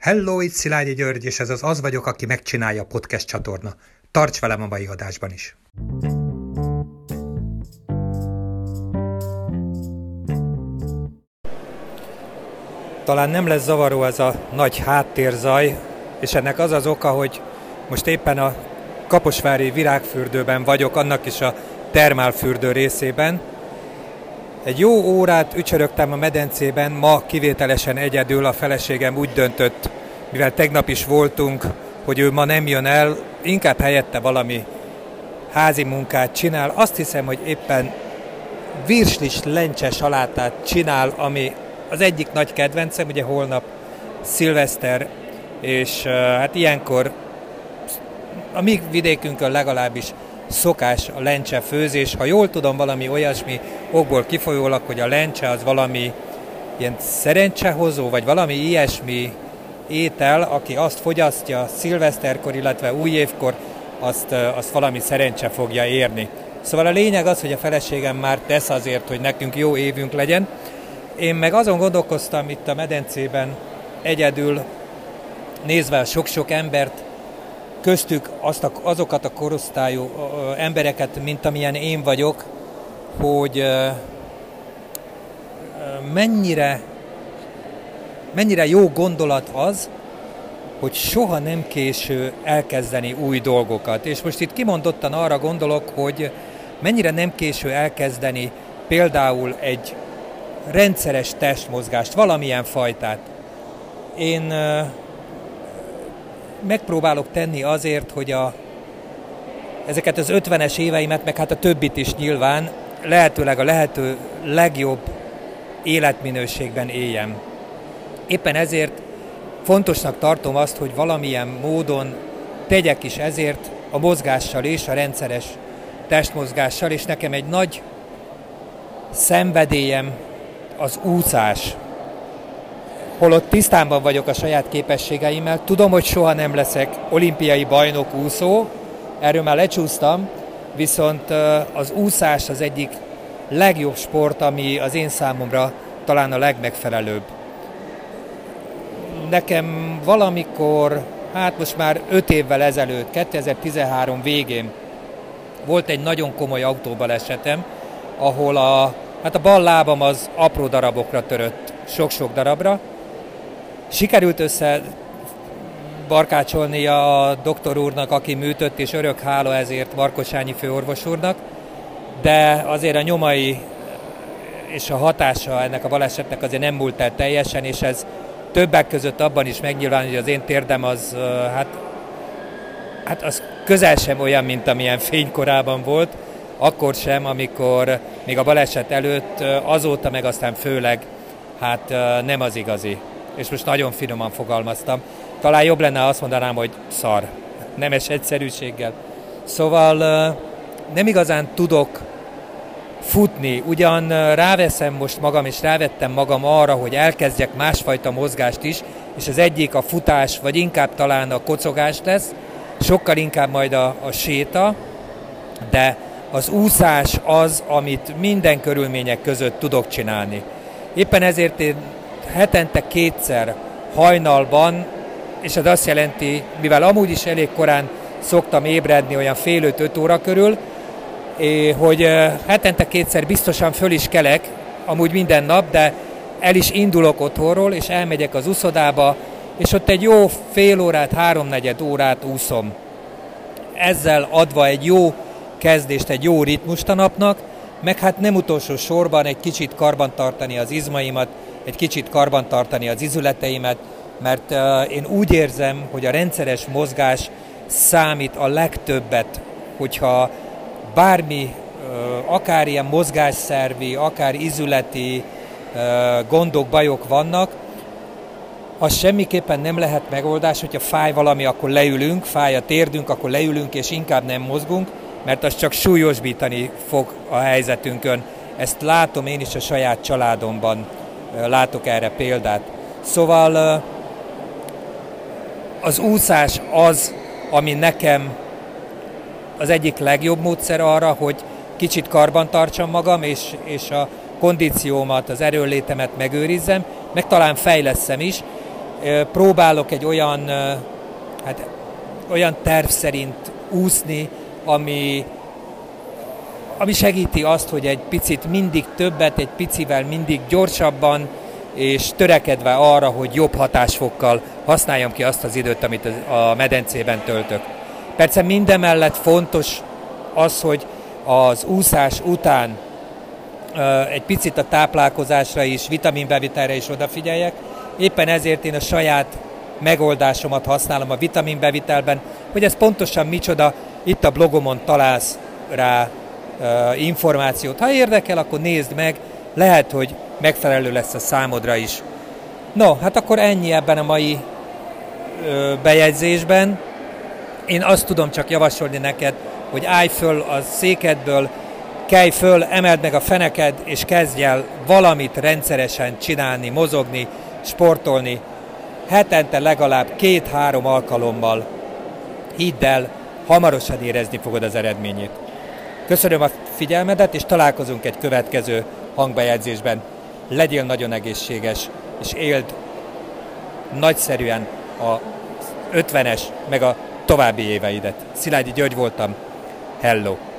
Hello, itt Szilágyi György, és ez az Az vagyok, aki megcsinálja a podcast csatorna. Tarts velem a mai adásban is! Talán nem lesz zavaró ez a nagy háttérzaj, és ennek az az oka, hogy most éppen a Kaposvári virágfürdőben vagyok, annak is a termálfürdő részében. Egy jó órát ücsörögtem a medencében, ma kivételesen egyedül a feleségem úgy döntött, mivel tegnap is voltunk, hogy ő ma nem jön el, inkább helyette valami házi munkát csinál. Azt hiszem, hogy éppen virslis lencse salátát csinál, ami az egyik nagy kedvencem, ugye holnap szilveszter, és hát ilyenkor a mi vidékünkön legalábbis szokás a lencse főzés. Ha jól tudom, valami olyasmi okból kifolyólag, hogy a lencse az valami ilyen szerencsehozó, vagy valami ilyesmi étel, aki azt fogyasztja szilveszterkor, illetve új évkor, azt, azt valami szerencse fogja érni. Szóval a lényeg az, hogy a feleségem már tesz azért, hogy nekünk jó évünk legyen. Én meg azon gondolkoztam itt a medencében egyedül, nézve a sok-sok embert, köztük azt a, azokat a korosztályú embereket, mint amilyen én vagyok, hogy mennyire, mennyire jó gondolat az, hogy soha nem késő elkezdeni új dolgokat. És most itt kimondottan arra gondolok, hogy mennyire nem késő elkezdeni például egy rendszeres testmozgást, valamilyen fajtát. Én megpróbálok tenni azért, hogy a, ezeket az 50-es éveimet, meg hát a többit is nyilván lehetőleg a lehető legjobb életminőségben éljem. Éppen ezért fontosnak tartom azt, hogy valamilyen módon tegyek is ezért a mozgással és a rendszeres testmozgással, és nekem egy nagy szenvedélyem az úszás holott tisztában vagyok a saját képességeimmel. Tudom, hogy soha nem leszek olimpiai bajnok úszó, erről már lecsúsztam, viszont az úszás az egyik legjobb sport, ami az én számomra talán a legmegfelelőbb. Nekem valamikor, hát most már 5 évvel ezelőtt, 2013 végén volt egy nagyon komoly autóbalesetem, ahol a, hát a bal lábam az apró darabokra törött, sok-sok darabra, Sikerült össze barkácsolni a doktor úrnak, aki műtött, és örök hála ezért Markosányi főorvos úrnak, de azért a nyomai és a hatása ennek a balesetnek azért nem múlt el teljesen, és ez többek között abban is megnyilván, hogy az én térdem az, hát, hát az közel sem olyan, mint amilyen fénykorában volt, akkor sem, amikor még a baleset előtt, azóta meg aztán főleg, hát nem az igazi és most nagyon finoman fogalmaztam. Talán jobb lenne, azt mondanám, hogy szar, nemes egyszerűséggel. Szóval nem igazán tudok futni, ugyan ráveszem most magam, és rávettem magam arra, hogy elkezdjek másfajta mozgást is, és az egyik a futás, vagy inkább talán a kocogás lesz, sokkal inkább majd a, a séta, de az úszás az, amit minden körülmények között tudok csinálni. Éppen ezért én hetente kétszer hajnalban, és ez azt jelenti, mivel amúgy is elég korán szoktam ébredni, olyan fél öt, óra körül, hogy hetente kétszer biztosan föl is kelek, amúgy minden nap, de el is indulok otthonról, és elmegyek az uszodába, és ott egy jó fél órát, háromnegyed órát úszom. Ezzel adva egy jó kezdést, egy jó ritmust a napnak, meg hát nem utolsó sorban egy kicsit karbantartani az izmaimat, egy kicsit karbantartani az izületeimet, mert én úgy érzem, hogy a rendszeres mozgás számít a legtöbbet, hogyha bármi, akár ilyen mozgásszervi, akár izületi gondok, bajok vannak, az semmiképpen nem lehet megoldás, hogyha fáj valami, akkor leülünk, fáj a térdünk, akkor leülünk, és inkább nem mozgunk, mert az csak súlyosbítani fog a helyzetünkön. Ezt látom én is a saját családomban látok erre példát. Szóval az úszás az, ami nekem az egyik legjobb módszer arra, hogy kicsit karban tartsam magam, és, és a kondíciómat, az erőlétemet megőrizzem, meg talán fejleszem is, Próbálok egy olyan, hát, olyan terv szerint úszni, ami, ami segíti azt, hogy egy picit mindig többet, egy picivel mindig gyorsabban, és törekedve arra, hogy jobb hatásfokkal használjam ki azt az időt, amit a medencében töltök. Persze mindemellett fontos az, hogy az úszás után egy picit a táplálkozásra is, vitaminbevitelre is odafigyeljek. Éppen ezért én a saját megoldásomat használom a vitaminbevitelben, hogy ez pontosan micsoda, itt a blogomon találsz rá információt. Ha érdekel, akkor nézd meg, lehet, hogy megfelelő lesz a számodra is. No, hát akkor ennyi ebben a mai ö, bejegyzésben. Én azt tudom csak javasolni neked, hogy állj föl a székedből, kelj föl, emeld meg a feneked, és kezdj el valamit rendszeresen csinálni, mozogni, sportolni, hetente legalább két-három alkalommal. Hidd el, hamarosan érezni fogod az eredményét. Köszönöm a figyelmedet, és találkozunk egy következő hangbejegyzésben. Legyél nagyon egészséges, és éld nagyszerűen a 50-es, meg a további éveidet. Szilágyi György voltam. Hello!